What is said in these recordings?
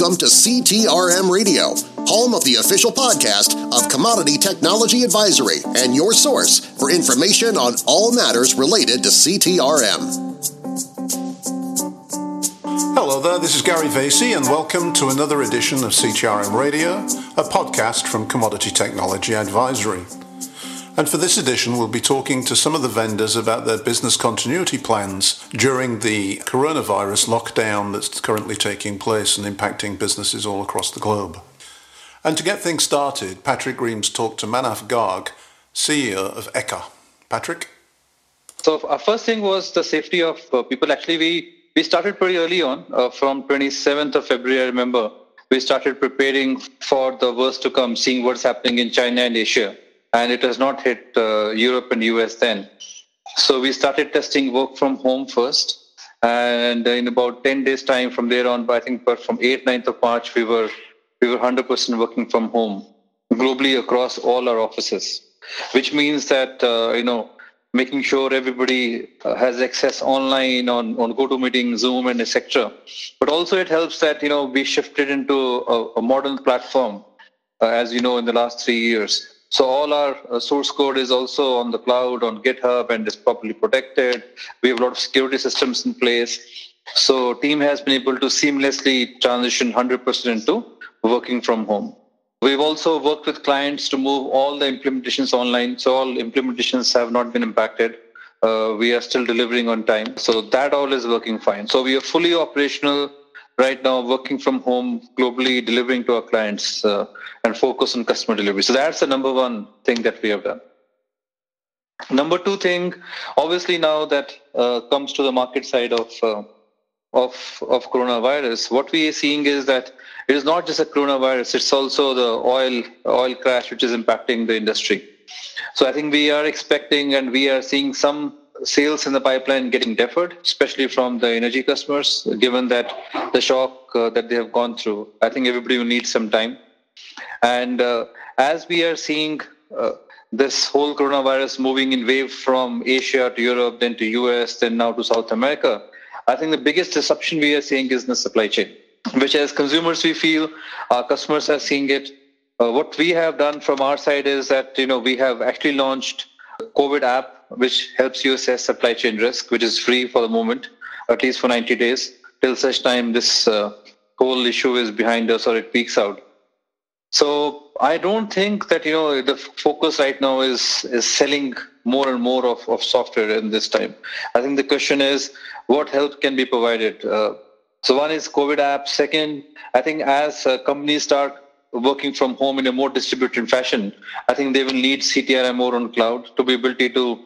Welcome to CTRM Radio, home of the official podcast of Commodity Technology Advisory and your source for information on all matters related to CTRM. Hello there, this is Gary Vasey, and welcome to another edition of CTRM Radio, a podcast from Commodity Technology Advisory. And for this edition, we'll be talking to some of the vendors about their business continuity plans during the coronavirus lockdown that's currently taking place and impacting businesses all across the globe. And to get things started, Patrick Reames talked to Manav Garg, CEO of Eka. Patrick? So our first thing was the safety of uh, people. Actually, we, we started pretty early on. Uh, from 27th of February, I remember, we started preparing for the worst to come, seeing what's happening in China and Asia and it has not hit uh, Europe and US then. So we started testing work from home first, and in about 10 days time from there on, I think from 8th, 9th of March, we were we were 100% working from home globally across all our offices, which means that uh, you know making sure everybody uh, has access online on on GoToMeeting, Zoom, and etc. But also it helps that you know we shifted into a, a modern platform, uh, as you know, in the last three years so all our uh, source code is also on the cloud, on GitHub, and is properly protected. We have a lot of security systems in place. So team has been able to seamlessly transition 100% into working from home. We've also worked with clients to move all the implementations online. So all implementations have not been impacted. Uh, we are still delivering on time. So that all is working fine. So we are fully operational right now working from home globally delivering to our clients uh, and focus on customer delivery. So that's the number one thing that we have done. Number two thing obviously now that uh, comes to the market side of uh, of of coronavirus what we are seeing is that it is not just a coronavirus it's also the oil oil crash which is impacting the industry. So i think we are expecting and we are seeing some sales in the pipeline getting deferred, especially from the energy customers, given that the shock uh, that they have gone through. I think everybody will need some time. And uh, as we are seeing uh, this whole coronavirus moving in wave from Asia to Europe, then to US, then now to South America, I think the biggest disruption we are seeing is in the supply chain, which as consumers we feel, our customers are seeing it. Uh, what we have done from our side is that you know we have actually launched COVID app which helps you assess supply chain risk, which is free for the moment, at least for 90 days, till such time this uh, whole issue is behind us or it peaks out. So I don't think that you know the focus right now is is selling more and more of, of software in this time. I think the question is what help can be provided. Uh, so one is COVID app. Second, I think as uh, companies start working from home in a more distributed fashion, I think they will need CTRM more on cloud to be able to,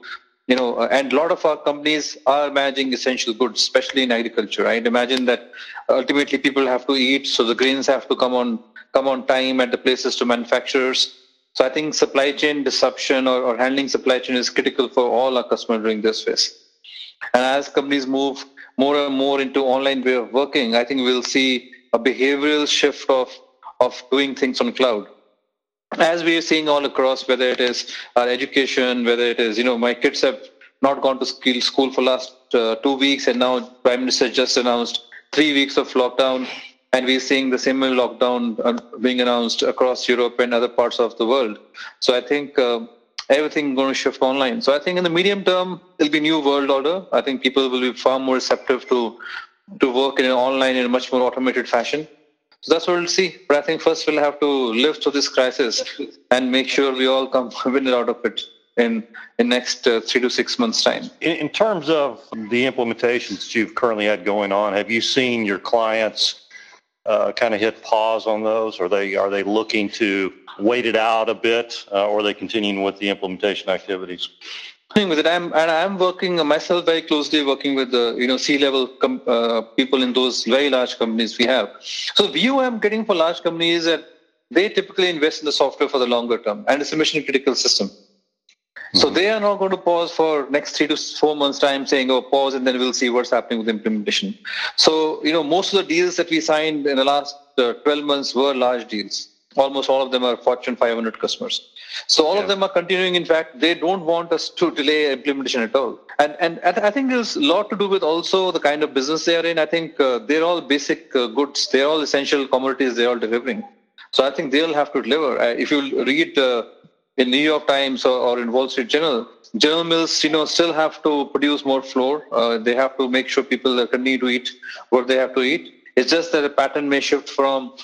you know, uh, and a lot of our companies are managing essential goods, especially in agriculture. Right? Imagine that ultimately people have to eat, so the grains have to come on come on time at the places to manufacturers. So I think supply chain disruption or, or handling supply chain is critical for all our customers during this phase. And as companies move more and more into online way of working, I think we'll see a behavioral shift of of doing things on cloud. As we are seeing all across whether it is our education whether it is you know my kids have not gone to school, for last uh, two weeks and now prime minister just announced three weeks of lockdown and we're seeing the similar lockdown uh, being announced across europe and other parts of the world. So i think uh, everything going to shift online. So i think in the medium term it'll be new world order. I think people will be far more receptive to to work in an online in a much more automated fashion so that's what we'll see. But I think first we'll have to live through this crisis and make sure we all come winner out of it in in next uh, three to six months' time. In, in, terms of the implementations that you've currently had going on, have you seen your clients uh, kind of hit pause on those? Are they are they looking to wait it out a bit, uh, or are they continuing with the implementation activities? With it. I'm and I'm working myself very closely, working with the you know C-level com- uh, people in those very large companies we have. So the view I'm getting for large companies is that they typically invest in the software for the longer term, and it's a mission critical system. Mm-hmm. So they are not going to pause for next three to four months time, saying, "Oh, pause," and then we'll see what's happening with implementation. So you know, most of the deals that we signed in the last uh, 12 months were large deals. Almost all of them are Fortune 500 customers. So all yeah. of them are continuing. In fact, they don't want us to delay implementation at all. And and I think there's a lot to do with also the kind of business they are in. I think uh, they're all basic uh, goods. They're all essential commodities. They're all delivering. So I think they'll have to deliver. Uh, if you read uh, in New York Times or, or, in Wall Street Journal, General Mills, you know, still have to produce more flour. Uh, they have to make sure people continue to eat what they have to eat. It's just that the pattern may shift from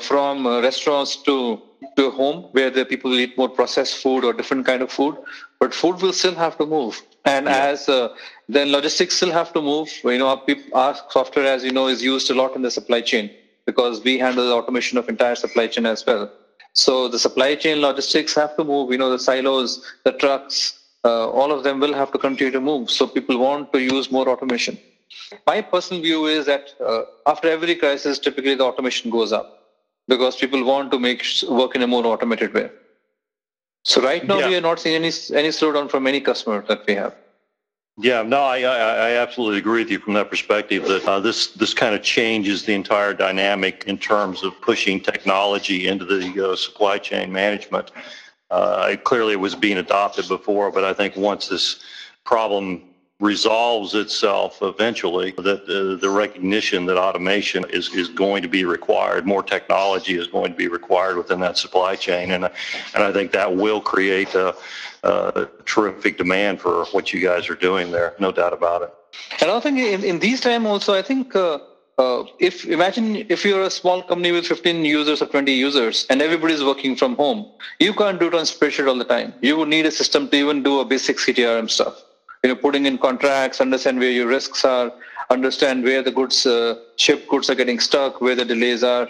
from uh, restaurants to to home where the people eat more processed food or different kind of food. But food will still have to move. And yeah. as uh, then logistics still have to move. You know our, our, software as you know is used a lot in the supply chain because we handle the automation of entire supply chain as well. So the supply chain logistics have to move. You know the silos the trucks uh, all of them will have to continue to move. So people want to use more automation. My personal view is that uh, after every crisis typically the automation goes up because people want to make work in a more automated way. So right now yeah. we are not seeing any any slowdown from any customer that we have. Yeah, no, I, I, I absolutely agree with you from that perspective that uh, this this kind of changes the entire dynamic in terms of pushing technology into the uh, supply chain management. Uh, clearly, it was being adopted before, but I think once this problem resolves itself eventually, that the, the recognition that automation is, is going to be required, more technology is going to be required within that supply chain. And, and I think that will create a, a terrific demand for what you guys are doing there, no doubt about it. And I think in, in these times also, I think uh, uh, if imagine if you're a small company with 15 users or 20 users and everybody's working from home, you can't do it on spreadsheet all the time. You would need a system to even do a basic CTRM stuff you know, putting in contracts, understand where your risks are, understand where the goods, uh, shipped goods are getting stuck, where the delays are.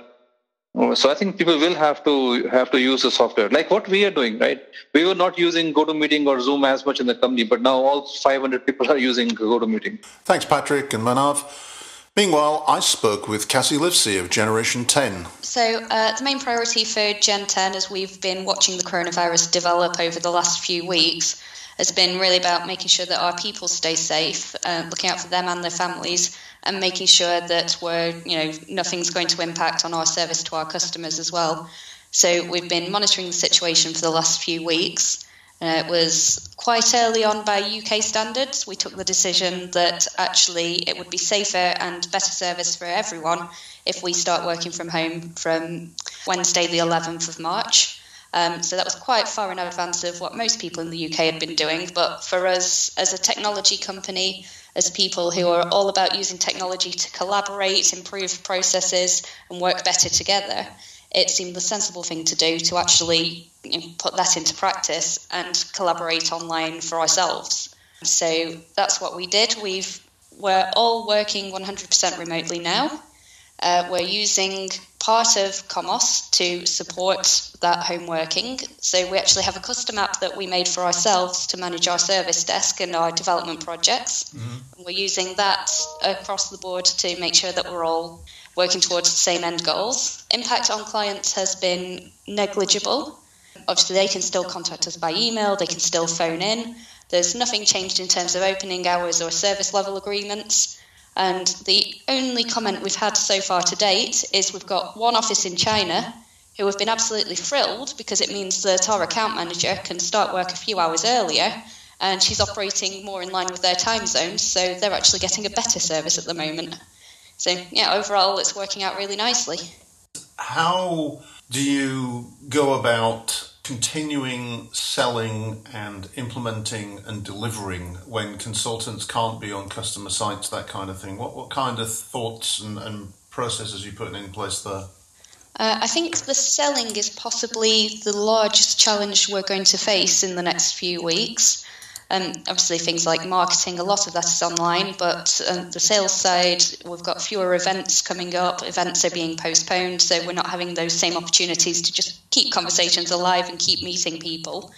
Oh, so I think people will have to have to use the software, like what we are doing, right? We were not using GoToMeeting or Zoom as much in the company, but now all 500 people are using GoToMeeting. Thanks, Patrick and Manav. Meanwhile, I spoke with Cassie Livesey of Generation 10. So, uh, the main priority for Gen 10, as we've been watching the coronavirus develop over the last few weeks, has been really about making sure that our people stay safe, uh, looking out for them and their families, and making sure that we're, you know, nothing's going to impact on our service to our customers as well. So we've been monitoring the situation for the last few weeks. Uh, it was quite early on by UK standards. We took the decision that actually it would be safer and better service for everyone if we start working from home from Wednesday, the 11th of March. Um, so that was quite far in advance of what most people in the UK had been doing. But for us, as a technology company, as people who are all about using technology to collaborate, improve processes, and work better together, it seemed the sensible thing to do to actually you know, put that into practice and collaborate online for ourselves. So that's what we did. We've we're all working 100% remotely now. Uh, we're using part of Comos to support that home working. So we actually have a custom app that we made for ourselves to manage our service desk and our development projects. Mm-hmm. We're using that across the board to make sure that we're all working towards the same end goals. Impact on clients has been negligible. Obviously, they can still contact us by email, they can still phone in. There's nothing changed in terms of opening hours or service level agreements. And the only comment we've had so far to date is we've got one office in China who have been absolutely thrilled because it means that our account manager can start work a few hours earlier and she's operating more in line with their time zones, so they're actually getting a better service at the moment. So, yeah, overall, it's working out really nicely. How do you go about continuing selling and implementing and delivering when consultants can't be on customer sites, that kind of thing? What, what kind of thoughts and, and processes are you putting in place there? Uh, I think the selling is possibly the largest challenge we're going to face in the next few weeks. Um, obviously, things like marketing, a lot of that is online, but um, the sales side, we've got fewer events coming up. Events are being postponed, so we're not having those same opportunities to just keep conversations alive and keep meeting people.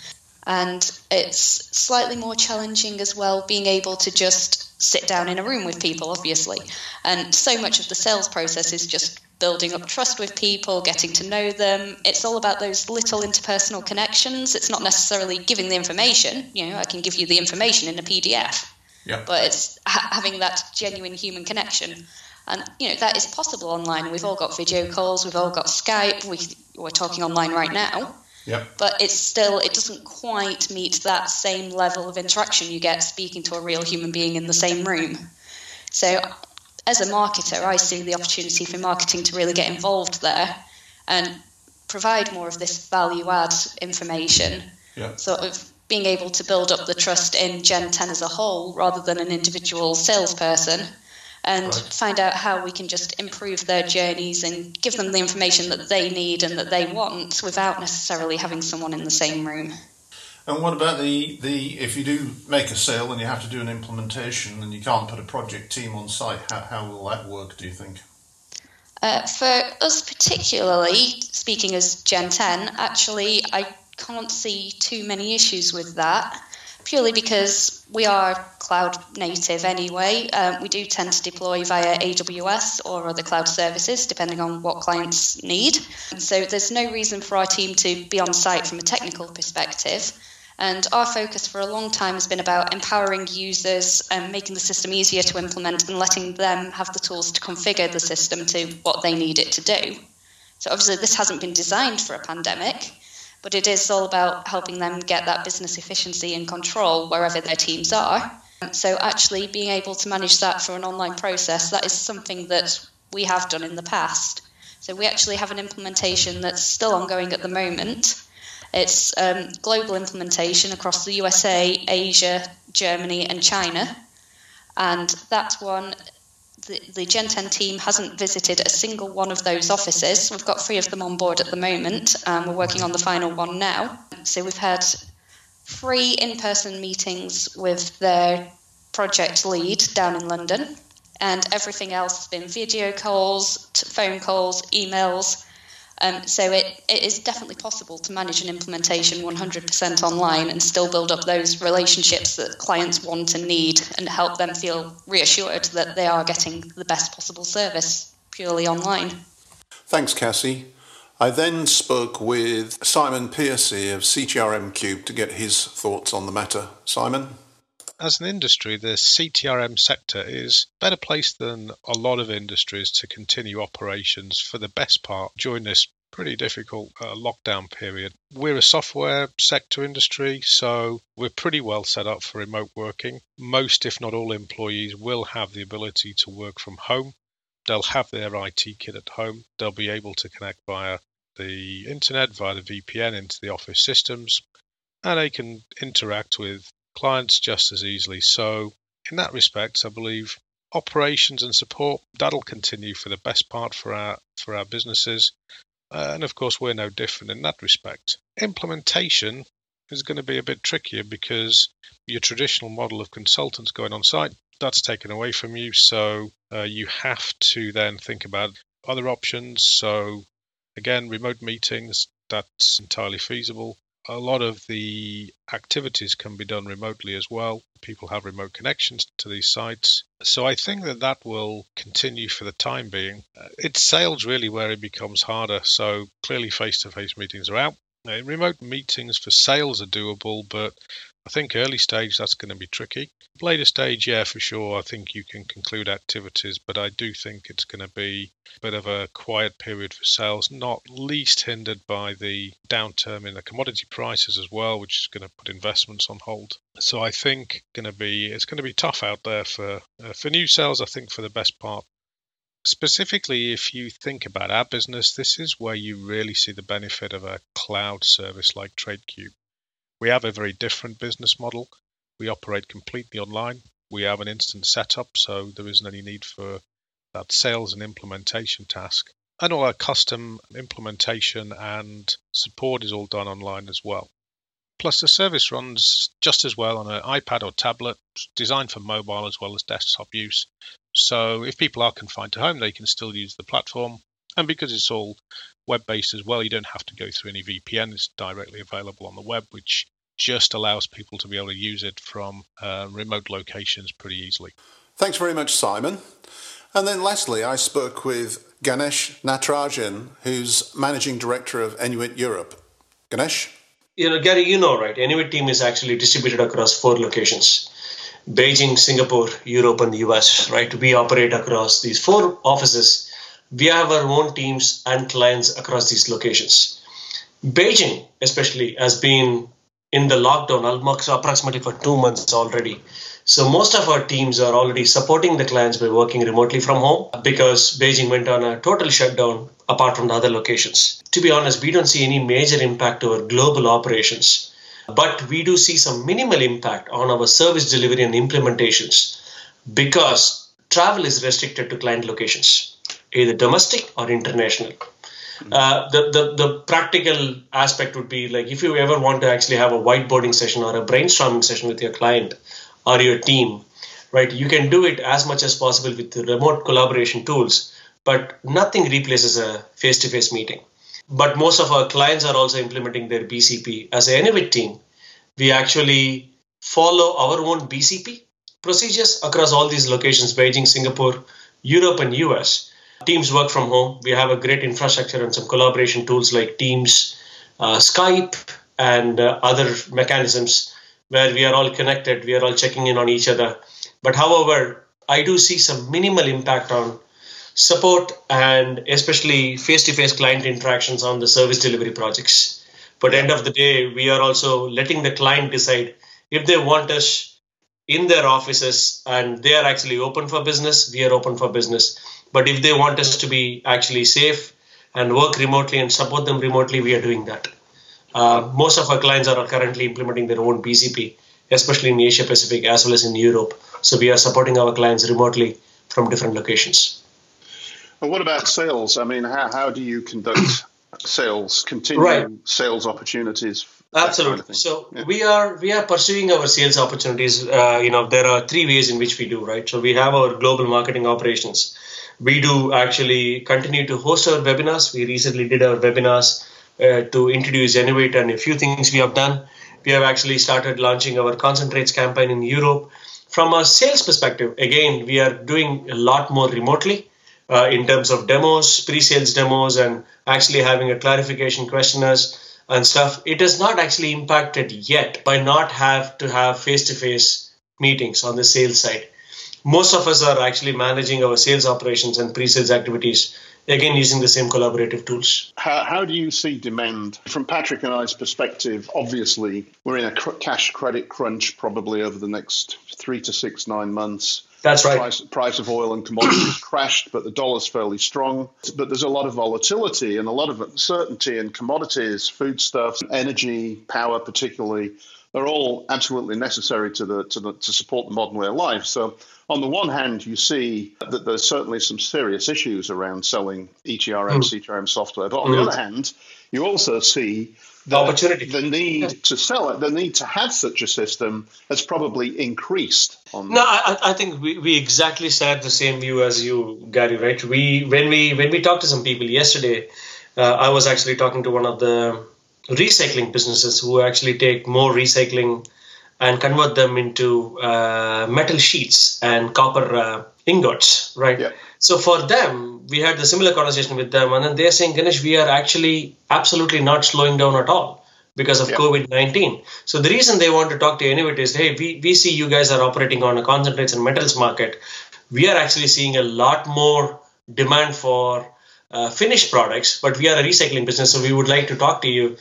And it's slightly more challenging as well being able to just sit down in a room with people, obviously. And so much of the sales process is just building up trust with people, getting to know them. It's all about those little interpersonal connections. It's not necessarily giving the information. You know, I can give you the information in a PDF, yeah. but it's ha- having that genuine human connection. And you know that is possible online. We've all got video calls, we've all got Skype. We, we're talking online right now. Yep. But it's still it doesn't quite meet that same level of interaction you get speaking to a real human being in the same room. So as a marketer, I see the opportunity for marketing to really get involved there and provide more of this value add information. Yeah. Sort of being able to build up the trust in Gen 10 as a whole rather than an individual salesperson and right. find out how we can just improve their journeys and give them the information that they need and that they want without necessarily having someone in the same room. And what about the, the if you do make a sale and you have to do an implementation and you can't put a project team on site, how, how will that work, do you think? Uh, for us particularly, speaking as Gen 10, actually I can't see too many issues with that purely because we are cloud native anyway. Um, we do tend to deploy via AWS or other cloud services, depending on what clients need. So there's no reason for our team to be on site from a technical perspective. And our focus for a long time has been about empowering users and making the system easier to implement and letting them have the tools to configure the system to what they need it to do. So, obviously, this hasn't been designed for a pandemic but it is all about helping them get that business efficiency and control wherever their teams are. So, actually, being able to manage that for an online process, that is something that we have done in the past. So, we actually have an implementation that's still ongoing at the moment. It's um, global implementation across the USA, Asia, Germany, and China. And that one the, the Gen 10 team hasn't visited a single one of those offices. We've got three of them on board at the moment. Um, we're working on the final one now. So we've had three in person meetings with their project lead down in London, and everything else has been video calls, phone calls, emails. Um, so it, it is definitely possible to manage an implementation 100% online and still build up those relationships that clients want and need and help them feel reassured that they are getting the best possible service purely online. Thanks, Cassie. I then spoke with Simon Piercy of CTRM Cube to get his thoughts on the matter. Simon? As an industry, the CTRM sector is better placed than a lot of industries to continue operations for the best part during this pretty difficult uh, lockdown period. We're a software sector industry, so we're pretty well set up for remote working. Most, if not all, employees will have the ability to work from home. They'll have their IT kit at home. They'll be able to connect via the internet, via the VPN into the office systems, and they can interact with clients just as easily. So, in that respect, I believe operations and support that'll continue for the best part for our for our businesses. Uh, and of course, we're no different in that respect. Implementation is going to be a bit trickier because your traditional model of consultants going on site that's taken away from you. So uh, you have to then think about other options. So again, remote meetings that's entirely feasible a lot of the activities can be done remotely as well. People have remote connections to these sites. So I think that that will continue for the time being. Uh, it's sales really where it becomes harder. So clearly face to face meetings are out. Uh, remote meetings for sales are doable, but I think early stage that's going to be tricky. Later stage, yeah, for sure. I think you can conclude activities, but I do think it's going to be a bit of a quiet period for sales, not least hindered by the downturn in the commodity prices as well, which is going to put investments on hold. So I think going to be it's going to be tough out there for uh, for new sales. I think for the best part. Specifically, if you think about our business, this is where you really see the benefit of a cloud service like TradeCube we have a very different business model. We operate completely online. We have an instant setup, so there isn't any need for that sales and implementation task. And all our custom implementation and support is all done online as well. Plus, the service runs just as well on an iPad or tablet, designed for mobile as well as desktop use. So, if people are confined to home, they can still use the platform. And because it's all web based as well, you don't have to go through any VPN. It's directly available on the web, which just allows people to be able to use it from uh, remote locations pretty easily. Thanks very much, Simon. And then lastly, I spoke with Ganesh Natarajan, who's Managing Director of Enuit Europe. Ganesh? You know, Gary, you know, right? Enuit team is actually distributed across four locations. Beijing, Singapore, Europe, and the US, right? We operate across these four offices. We have our own teams and clients across these locations. Beijing, especially, has been in the lockdown almost approximately for two months already. So most of our teams are already supporting the clients by working remotely from home because Beijing went on a total shutdown apart from the other locations. To be honest, we don't see any major impact to our global operations, but we do see some minimal impact on our service delivery and implementations because travel is restricted to client locations, either domestic or international. Uh, the, the the practical aspect would be like if you ever want to actually have a whiteboarding session or a brainstorming session with your client or your team right you can do it as much as possible with the remote collaboration tools but nothing replaces a face-to-face meeting but most of our clients are also implementing their bcp as an Enuit team we actually follow our own bcp procedures across all these locations beijing singapore europe and us teams work from home. We have a great infrastructure and some collaboration tools like Teams, uh, Skype, and uh, other mechanisms where we are all connected. We are all checking in on each other. But however, I do see some minimal impact on support and especially face-to-face client interactions on the service delivery projects. But end of the day, we are also letting the client decide if they want us in their offices and they are actually open for business, we are open for business but if they want us to be actually safe and work remotely and support them remotely, we are doing that. Uh, most of our clients are currently implementing their own BCP, especially in Asia Pacific as well as in Europe. So we are supporting our clients remotely from different locations. What about sales? I mean, how, how do you conduct sales, continue right. sales opportunities? Absolutely. Kind of so yeah. we are we are pursuing our sales opportunities. Uh, you know, there are three ways in which we do right. So we have our global marketing operations we do actually continue to host our webinars. We recently did our webinars uh, to introduce Enuit and a few things we have done. We have actually started launching our concentrates campaign in Europe. From a sales perspective, again, we are doing a lot more remotely uh, in terms of demos, pre-sales demos, and actually having a clarification questionnaires and stuff. It has not actually impacted yet by not have to have face-to-face meetings on the sales side. Most of us are actually managing our sales operations and pre-sales activities again using the same collaborative tools. How, how do you see demand? From patrick and i's perspective obviously we're in a cr- cash credit crunch probably over the next three to six nine months that's right. Price, price of oil and commodities crashed, but the dollar's fairly strong. But there's a lot of volatility and a lot of uncertainty in commodities, foodstuffs, energy, power, particularly. They're all absolutely necessary to the to the to support the modern way of life. So on the one hand, you see that there's certainly some serious issues around selling ETRM, mm. CTRM software. But on mm. the hmm. other hand, you also see the opportunity, the need to sell it, the need to have such a system has probably increased. On no, I, I think we, we exactly said the same view as you, Gary. Right? We when we when we talked to some people yesterday, uh, I was actually talking to one of the recycling businesses who actually take more recycling and convert them into uh, metal sheets and copper uh, ingots, right? Yeah. So for them, we had the similar conversation with them, and then they're saying, Ganesh, we are actually absolutely not slowing down at all because of yeah. COVID 19. So the reason they want to talk to Enuit is, hey, we, we see you guys are operating on a concentrates and metals market. We are actually seeing a lot more demand for uh, finished products, but we are a recycling business, so we would like to talk to you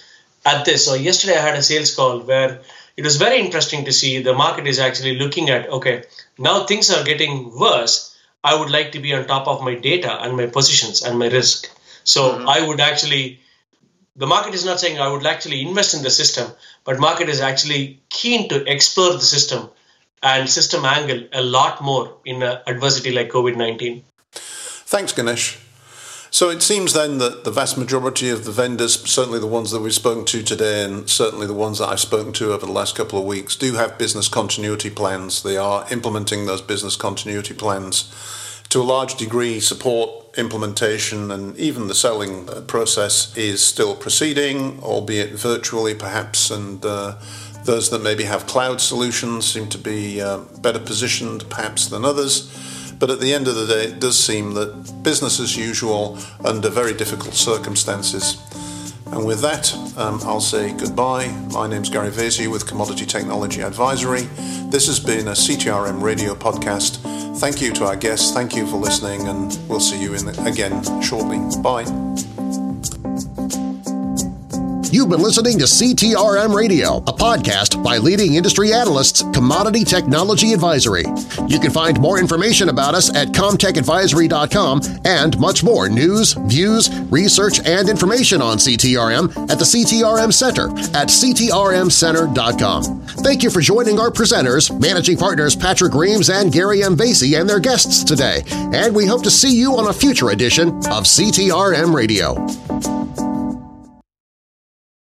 at this. So yesterday I had a sales call where it was very interesting to see the market is actually looking at okay now things are getting worse i would like to be on top of my data and my positions and my risk so mm-hmm. i would actually the market is not saying i would actually invest in the system but market is actually keen to explore the system and system angle a lot more in adversity like covid-19 thanks ganesh so it seems then that the vast majority of the vendors, certainly the ones that we've spoken to today, and certainly the ones that I've spoken to over the last couple of weeks, do have business continuity plans. They are implementing those business continuity plans. To a large degree, support implementation and even the selling process is still proceeding, albeit virtually perhaps, and uh, those that maybe have cloud solutions seem to be uh, better positioned perhaps than others. But at the end of the day, it does seem that business as usual under very difficult circumstances. And with that, um, I'll say goodbye. My name's Gary Vasey with Commodity Technology Advisory. This has been a CTRM radio podcast. Thank you to our guests. Thank you for listening, and we'll see you in the, again shortly. Bye. You've been listening to CTRM Radio, a podcast by leading industry analysts Commodity Technology Advisory. You can find more information about us at comtechadvisory.com and much more news, views, research, and information on CTRM at the CTRM Center at ctrmcenter.com. Thank you for joining our presenters, managing partners Patrick Reames and Gary M. Vasey and their guests today, and we hope to see you on a future edition of CTRM Radio.